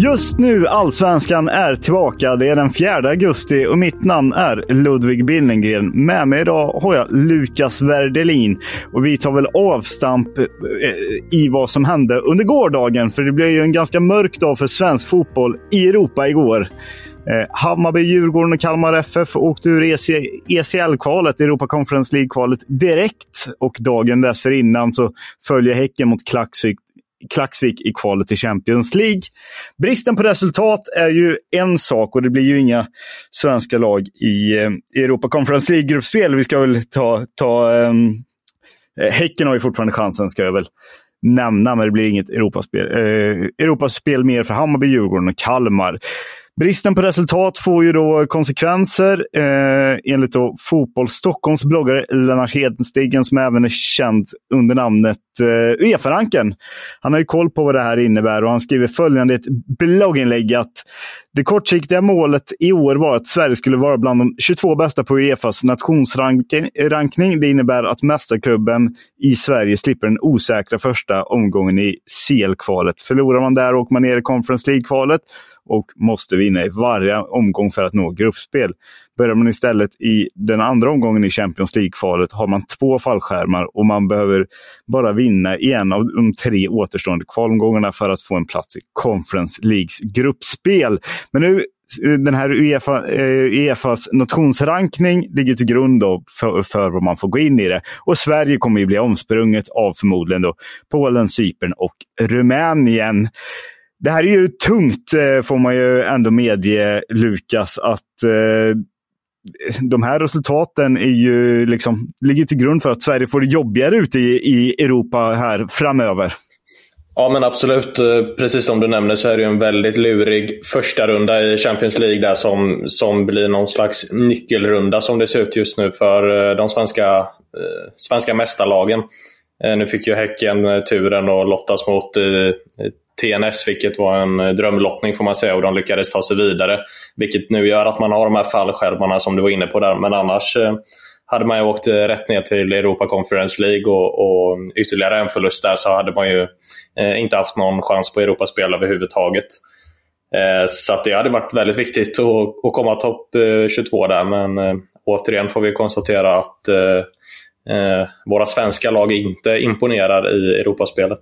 Just nu Allsvenskan är tillbaka. Det är den 4 augusti och mitt namn är Ludvig Billengren. Med mig idag har jag Lukas Werdelin och vi tar väl avstamp eh, i vad som hände under gårdagen. För det blev ju en ganska mörk dag för svensk fotboll i Europa igår. Eh, Hammarby, Djurgården och Kalmar FF åkte ur ECL-kvalet, Europa Conference League-kvalet, direkt. Och dagen dessförinnan så följer Häcken mot Klaxvik Klaxvik i kvalet till Champions League. Bristen på resultat är ju en sak och det blir ju inga svenska lag i eh, Europa Conference League-gruppspel. Vi ska väl ta... ta um, häcken har ju fortfarande chansen, ska jag väl nämna, men det blir inget Europaspel, eh, Europaspel mer för Hammarby, Djurgården och Kalmar. Bristen på resultat får ju då konsekvenser eh, enligt då Fotboll Stockholms bloggare Lennart Hedenstigen som även är känd under namnet eh, Uefa-ranken. Han har ju koll på vad det här innebär och han skriver följande i ett blogginlägg att det kortsiktiga målet i år var att Sverige skulle vara bland de 22 bästa på Uefas nationsrankning. Det innebär att mästarklubben i Sverige slipper den osäkra första omgången i CL-kvalet. Förlorar man där åker man ner i Conference League-kvalet och måste vinna i varje omgång för att nå gruppspel. Börjar man istället i den andra omgången i Champions League-kvalet har man två fallskärmar och man behöver bara vinna i en av de tre återstående kvalomgångarna för att få en plats i Conference Leagues gruppspel. Men nu eh, den här Uefa, eh, Uefas nationsrankning ligger till grund för, för vad man får gå in i det. Och Sverige kommer ju bli omsprunget av förmodligen då Polen, Cypern och Rumänien. Det här är ju tungt, eh, får man ju ändå medge, Lukas, att eh, de här resultaten är ju liksom, ligger till grund för att Sverige får det jobbigare ute i, i Europa här framöver. Ja men absolut. Eh, precis som du nämner så är det en väldigt lurig första runda i Champions League där som, som blir någon slags nyckelrunda som det ser ut just nu för de svenska, svenska mästarlagen. Nu fick ju Häcken turen att lottas mot TNS, vilket var en eh, drömlottning får man säga och de lyckades ta sig vidare. Vilket nu gör att man har de här fallskärmarna som du var inne på där. Men annars eh, hade man ju åkt eh, rätt ner till Europa Conference League och, och ytterligare en förlust där så hade man ju eh, inte haft någon chans på Europaspel överhuvudtaget. Eh, så det hade varit väldigt viktigt att, att komma topp eh, 22 där men återigen får vi konstatera att våra svenska lag inte imponerar i Europaspelet.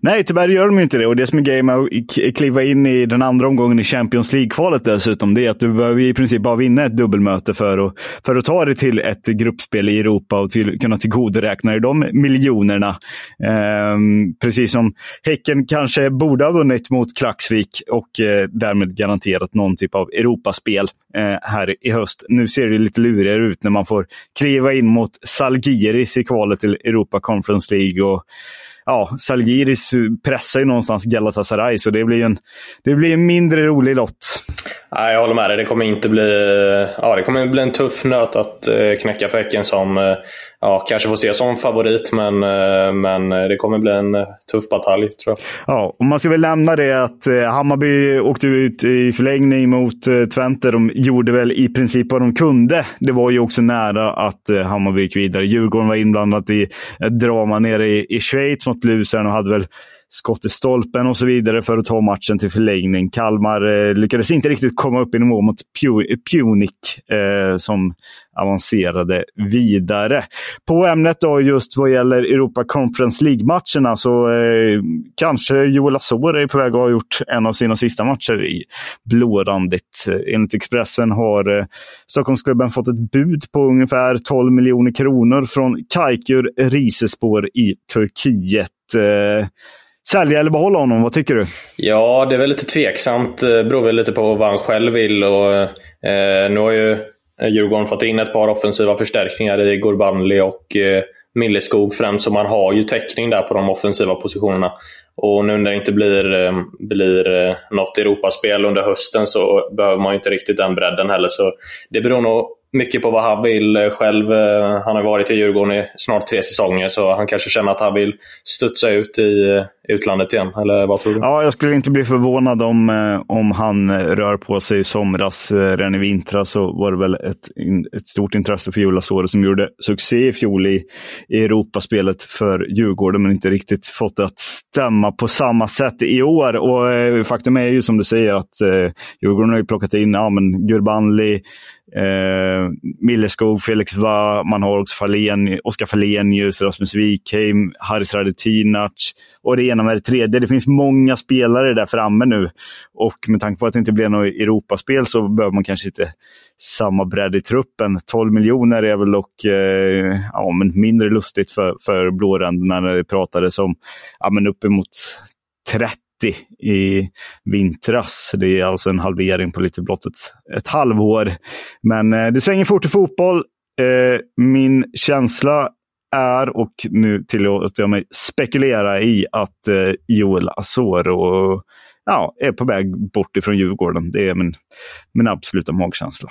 Nej, tyvärr gör de inte det. Och det som är grejen med att kliva in i den andra omgången i Champions League-kvalet dessutom, det är att du behöver i princip bara vinna ett dubbelmöte för att, för att ta dig till ett gruppspel i Europa och till, kunna tillgodoräkna dig de miljonerna. Ehm, precis som Häcken kanske borde ha vunnit mot Klaxvik och eh, därmed garanterat någon typ av Europaspel eh, här i höst. Nu ser det lite lurigare ut när man får kliva in mot Salgiris i kvalet till Europa Conference League. Och, ja, Salgiris pressar ju någonstans Galatasaray, så det blir en, det blir en mindre rolig lott. Nej, jag håller med dig. Det kommer inte bli, ja, det kommer bli en tuff nöt att eh, knäcka för Häcken som eh, ja, kanske får se som favorit, men, eh, men eh, det kommer bli en eh, tuff batalj tror jag. Ja, och man ska väl nämna det att Hammarby åkte ut i förlängning mot Twente. De gjorde väl i princip vad de kunde. Det var ju också nära att Hammarby gick vidare. Djurgården var inblandat i ett drama nere i, i Schweiz mot Lusern och hade väl skott i stolpen och så vidare för att ta matchen till förlängning. Kalmar eh, lyckades inte riktigt komma upp i nivå mot Punic eh, som avancerade vidare. På ämnet då just vad gäller Europa Conference League-matcherna så eh, kanske Joel Asor är på väg att ha gjort en av sina sista matcher i blårandigt. Enligt Expressen har eh, Stockholmsklubben fått ett bud på ungefär 12 miljoner kronor från Kaikur Risespor i Turkiet. Eh, sälja eller behålla honom? Vad tycker du? Ja, det är väl lite tveksamt. Det beror väl lite på vad han själv vill. Och, eh, nu har ju eh, Djurgården fått in ett par offensiva förstärkningar i Gurbanli och eh, Milleskog främst, så man har ju täckning där på de offensiva positionerna. Och nu när det inte blir, eh, blir något Europaspel under hösten så behöver man ju inte riktigt den bredden heller. Så det beror nog mycket på vad han vill eh, själv. Eh, han har varit i Djurgården i snart tre säsonger, så han kanske känner att han vill studsa ut i eh, utlandet igen. Eller vad tror du? Ja, jag skulle inte bli förvånad om, om han rör på sig i somras. Redan i vintras så var det väl ett, ett stort intresse för Joel som gjorde succé i fjol i, i Europaspelet för Djurgården, men inte riktigt fått det att stämma på samma sätt i år. Och faktum är ju som du säger att Djurgården har ju plockat in ja, men Gurbanli, Eh, Milleskog, Felix Va, man har också Oskar Falenius, Rasmus Wikheim, Haris Radetinac och det ena med det tredje. Det finns många spelare där framme nu och med tanke på att det inte blir något Europaspel så behöver man kanske inte samma bredd i truppen. 12 miljoner är väl dock eh, ja, men mindre lustigt för, för blåränderna när det pratades om ja, men uppemot 30 i vintras. Det är alltså en halvering på lite blott ett, ett halvår. Men eh, det svänger fort i fotboll. Eh, min känsla är, och nu tillåter jag mig spekulera i, att eh, Joel Asoro ja, är på väg bort ifrån Djurgården. Det är min, min absoluta magkänsla.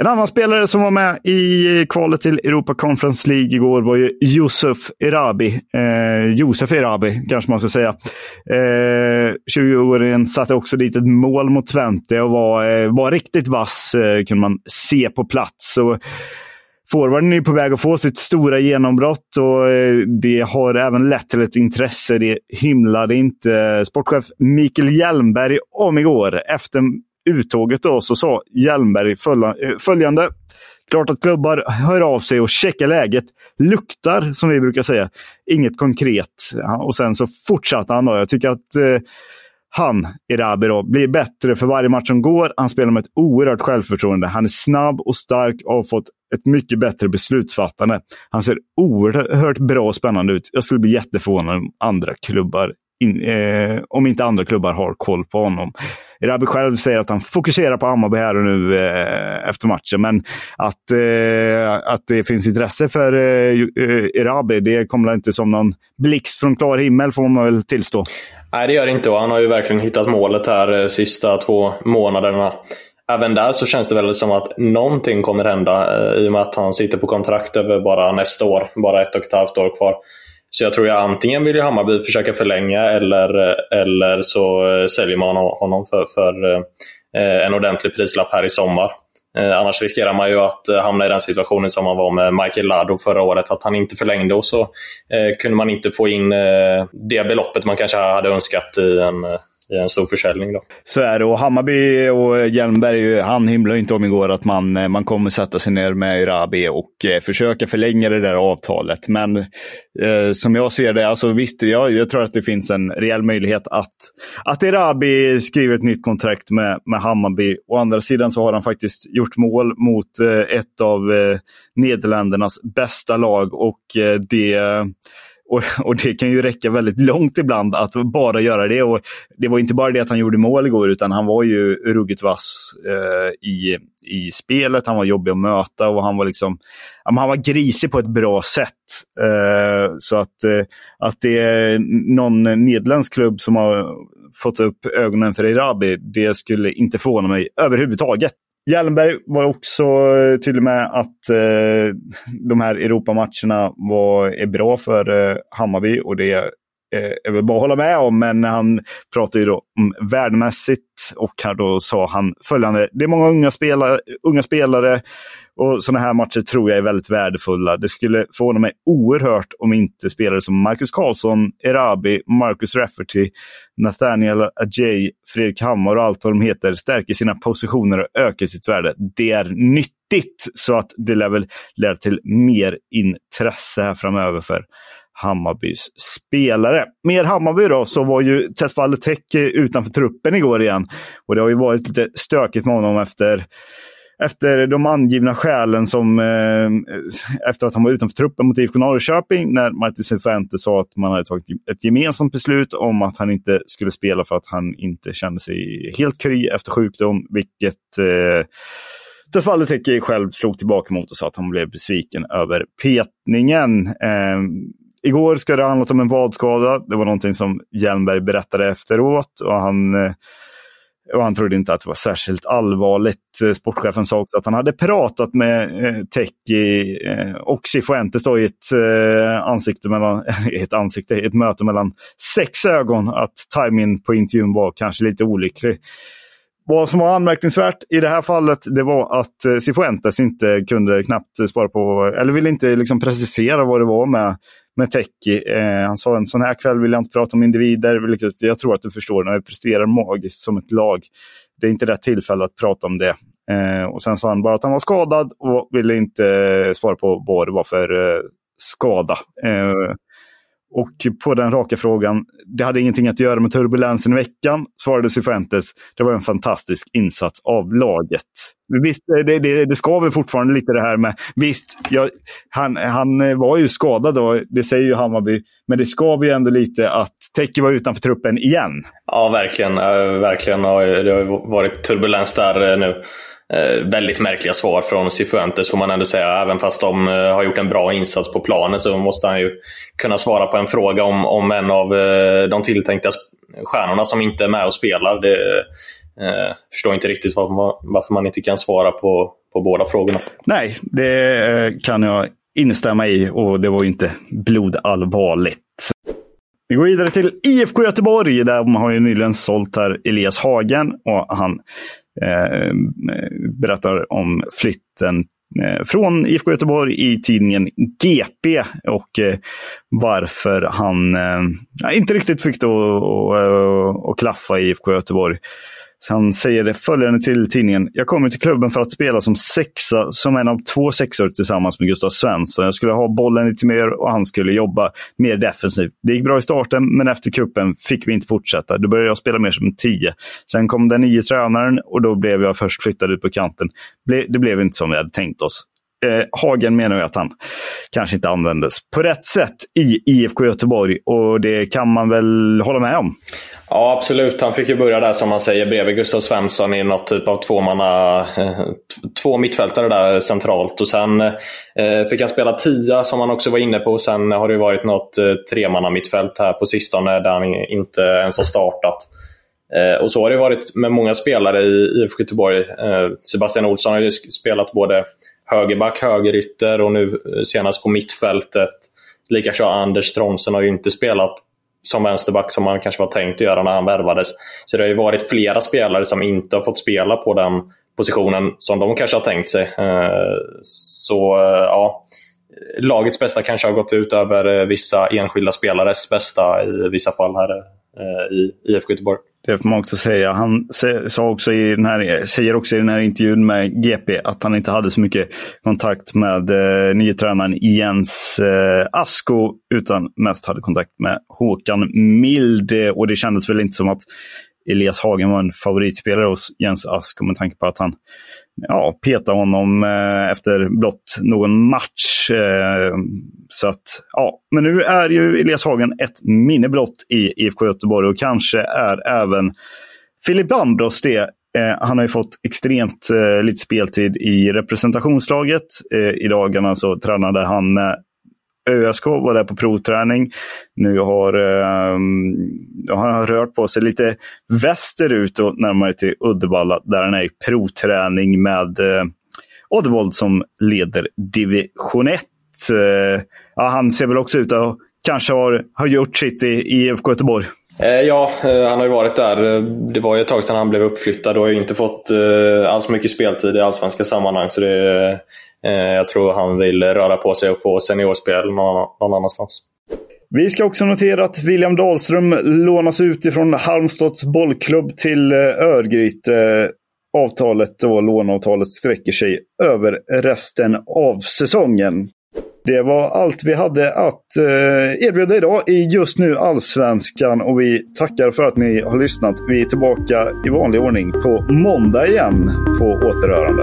En annan spelare som var med i kvalet till Europa Conference League igår var ju Josef Erabi. Eh, Josef Erabi kanske man ska säga. Eh, 20-åringen satte också dit ett mål mot Twente och var, eh, var riktigt vass eh, kunde man se på plats. Och, Forwarden är på väg att få sitt stora genombrott och eh, det har även lett till ett intresse. Det hymlade inte sportchef Mikael Hjelmberg om igår. Efter uttåget då, så sa Hjelmberg eh, följande. Klart att klubbar hör av sig och checkar läget. Luktar, som vi brukar säga. Inget konkret. Och sen så fortsatte han. Då. Jag tycker att eh, han, Erabi, då, blir bättre för varje match som går. Han spelar med ett oerhört självförtroende. Han är snabb och stark och har fått ett mycket bättre beslutsfattande. Han ser oerhört bra och spännande ut. Jag skulle bli jätteförvånad om andra klubbar in, eh, om inte andra klubbar har koll på honom. Erabi själv säger att han fokuserar på Hammarby här och nu eh, efter matchen. Men att, eh, att det finns intresse för eh, eh Erabi, det kommer inte som någon blixt från klar himmel får man väl tillstå. Nej, det gör det inte och han har ju verkligen hittat målet här de eh, sista två månaderna. Även där så känns det väl som att någonting kommer hända eh, i och med att han sitter på kontrakt över bara nästa år. Bara ett och ett halvt år kvar. Så jag tror jag antingen vill Hammarby försöka förlänga eller, eller så eh, säljer man honom för, för eh, eh, en ordentlig prislapp här i sommar. Annars riskerar man ju att hamna i den situationen som man var med Michael Lado förra året, att han inte förlängde och så kunde man inte få in det beloppet man kanske hade önskat i en i en stor försäljning. Då. Så är det. Och Hammarby och Hjelmberg, han himlade inte om igår att man, eh, man kommer sätta sig ner med Irabi och eh, försöka förlänga det där avtalet. Men eh, som jag ser det, alltså visst, jag, jag tror att det finns en reell möjlighet att, att Irabi skriver ett nytt kontrakt med, med Hammarby. Å andra sidan så har han faktiskt gjort mål mot eh, ett av eh, Nederländernas bästa lag och eh, det och, och, det kan ju räcka väldigt långt ibland att bara göra det. Och det var inte bara det att han gjorde mål igår, utan han var ju ruggigt vass eh, i, i spelet. Han var jobbig att möta och han var liksom han var grisig på ett bra sätt. Eh, så att, eh, att det är någon nederländsk klubb som har fått upp ögonen för Erabi, det skulle inte förvåna mig överhuvudtaget. Hjelmberg var också eh, tydlig med att eh, de här Europamatcherna var, är bra för eh, Hammarby och det eh, är väl bara att hålla med om. Men han pratade ju då om värdemässigt och här då sa han följande. Det är många unga spelare, unga spelare och sådana här matcher tror jag är väldigt värdefulla. Det skulle förvåna mig oerhört om inte spelare som Marcus Karlsson, Erabi, Marcus Rafferty, Nathaniel Ajay, Fredrik Hammar och allt vad de heter stärker sina positioner och ökar sitt värde. Det är nyttigt så att det lär väl leda till mer intresse här framöver för Hammarbys spelare. Mer Hammarby då, så var ju Tesfalle Tech utanför truppen igår igen. Och det har ju varit lite stökigt med honom efter efter de angivna skälen som eh, efter att han var utanför truppen mot IFK Norrköping när Martin Cifuente sa att man hade tagit ett gemensamt beslut om att han inte skulle spela för att han inte kände sig helt kry efter sjukdom, vilket eh, Tesfaye Teki själv slog tillbaka mot och sa att han blev besviken över petningen. Eh, igår ska det ha handlat om en vadskada. Det var någonting som Hjelmberg berättade efteråt. Och han eh, och han trodde inte att det var särskilt allvarligt. Eh, sportchefen sa också att han hade pratat med eh, Teki eh, och Cifuentes i ett eh, ansikte mellan, ett ansikte, ett möte mellan sex ögon att timingen på intervjun var kanske lite olycklig. Vad som var anmärkningsvärt i det här fallet det var att eh, Cifuentes inte kunde knappt svara på, eller ville inte liksom precisera vad det var med med Teki. Eh, han sa en sån här kväll vill jag inte prata om individer, vilket jag tror att du förstår när vi presterar magiskt som ett lag. Det är inte rätt tillfälle att prata om det. Eh, och sen sa han bara att han var skadad och ville inte eh, svara på vad det var för eh, skada. Eh, och på den raka frågan, det hade ingenting att göra med turbulensen i veckan, svarade Cifuentes. Det var en fantastisk insats av laget. Visst, det, det, det skaver fortfarande lite det här med, visst, jag, han, han var ju skadad då, det säger ju Hammarby, men det skaver ju ändå lite att Teki var utanför truppen igen. Ja, verkligen. Eh, verkligen. Det har varit turbulens där eh, nu Eh, väldigt märkliga svar från Cifuentes får man ändå säga. Även fast de eh, har gjort en bra insats på planen så måste han ju kunna svara på en fråga om, om en av eh, de tilltänkta stjärnorna som inte är med och spelar. Det, eh, förstår inte riktigt varför man, varför man inte kan svara på, på båda frågorna. Nej, det eh, kan jag instämma i och det var ju inte blodallvarligt. Vi går vidare till IFK Göteborg. Där de har ju nyligen sålt här Elias Hagen och han Eh, eh, berättar om flytten eh, från IFK Göteborg i tidningen GP och eh, varför han inte riktigt fick det att klaffa i IFK Göteborg. Så han säger det följande till tidningen. Jag kommer till klubben för att spela som sexa, som en av två sexor tillsammans med Gustav Svensson. Jag skulle ha bollen lite mer och han skulle jobba mer defensivt. Det gick bra i starten, men efter kuppen fick vi inte fortsätta. Då började jag spela mer som en tio. Sen kom den nya tränaren och då blev jag först flyttad ut på kanten. Det blev inte som vi hade tänkt oss. Eh, Hagen menar ju att han kanske inte användes på rätt sätt i IFK Göteborg och det kan man väl hålla med om. Ja, absolut. Han fick ju börja där som man säger bredvid Gustav Svensson i något typ av tvåmanna, eh, två mittfältare där centralt. Och Sen eh, fick han spela tia som han också var inne på. Sen har det varit något eh, tremanna mittfält här på sistone där han inte ens har startat. Eh, och så har det varit med många spelare i IFK Göteborg. Eh, Sebastian Olsson har ju spelat både högerback, högerytter och nu eh, senast på mittfältet. Likaså Anders Tronsen har ju inte spelat som vänsterback som han kanske var tänkt att göra när han värvades. Så det har ju varit flera spelare som inte har fått spela på den positionen som de kanske har tänkt sig. Eh, så eh, ja, lagets bästa kanske har gått ut över vissa enskilda spelares bästa i vissa fall här Eh, i IFK Göteborg. Det får man också säga. Han sa också i den här, säger också i den här intervjun med GP att han inte hade så mycket kontakt med eh, nye tränaren Jens eh, Asko utan mest hade kontakt med Håkan Mild. Och det kändes väl inte som att Elias Hagen var en favoritspelare hos Jens Ask med tanke på att han ja, petade honom eh, efter blott någon match. Eh, så att, ja. Men nu är ju Elias Hagen ett minne blott i IFK Göteborg och kanske är även Filip Ambros det. Eh, han har ju fått extremt eh, lite speltid i representationslaget. Eh, I dagarna så tränade han med ÖSK var där på provträning. Nu har, eh, har han rört på sig lite västerut och närmare till Uddevalla där han är i provträning med eh, Oddevold som leder division 1. Eh, ja, han ser väl också ut att kanske har, har gjort sitt i IFK Göteborg. Eh, ja, eh, han har ju varit där. Eh, det var ju ett tag sedan han blev uppflyttad och har ju inte fått alls mycket speltid i allsvenska sammanhang. Så det, jag tror han vill röra på sig och få seniorspel någon, annanstans. Vi ska också notera att William Dahlström lånas ut ifrån Halmstads bollklubb till Örgryte. Avtalet och låneavtalet sträcker sig över resten av säsongen. Det var allt vi hade att eh, erbjuda idag i just nu Allsvenskan och vi tackar för att ni har lyssnat. Vi är tillbaka i vanlig ordning på måndag igen på återhörande.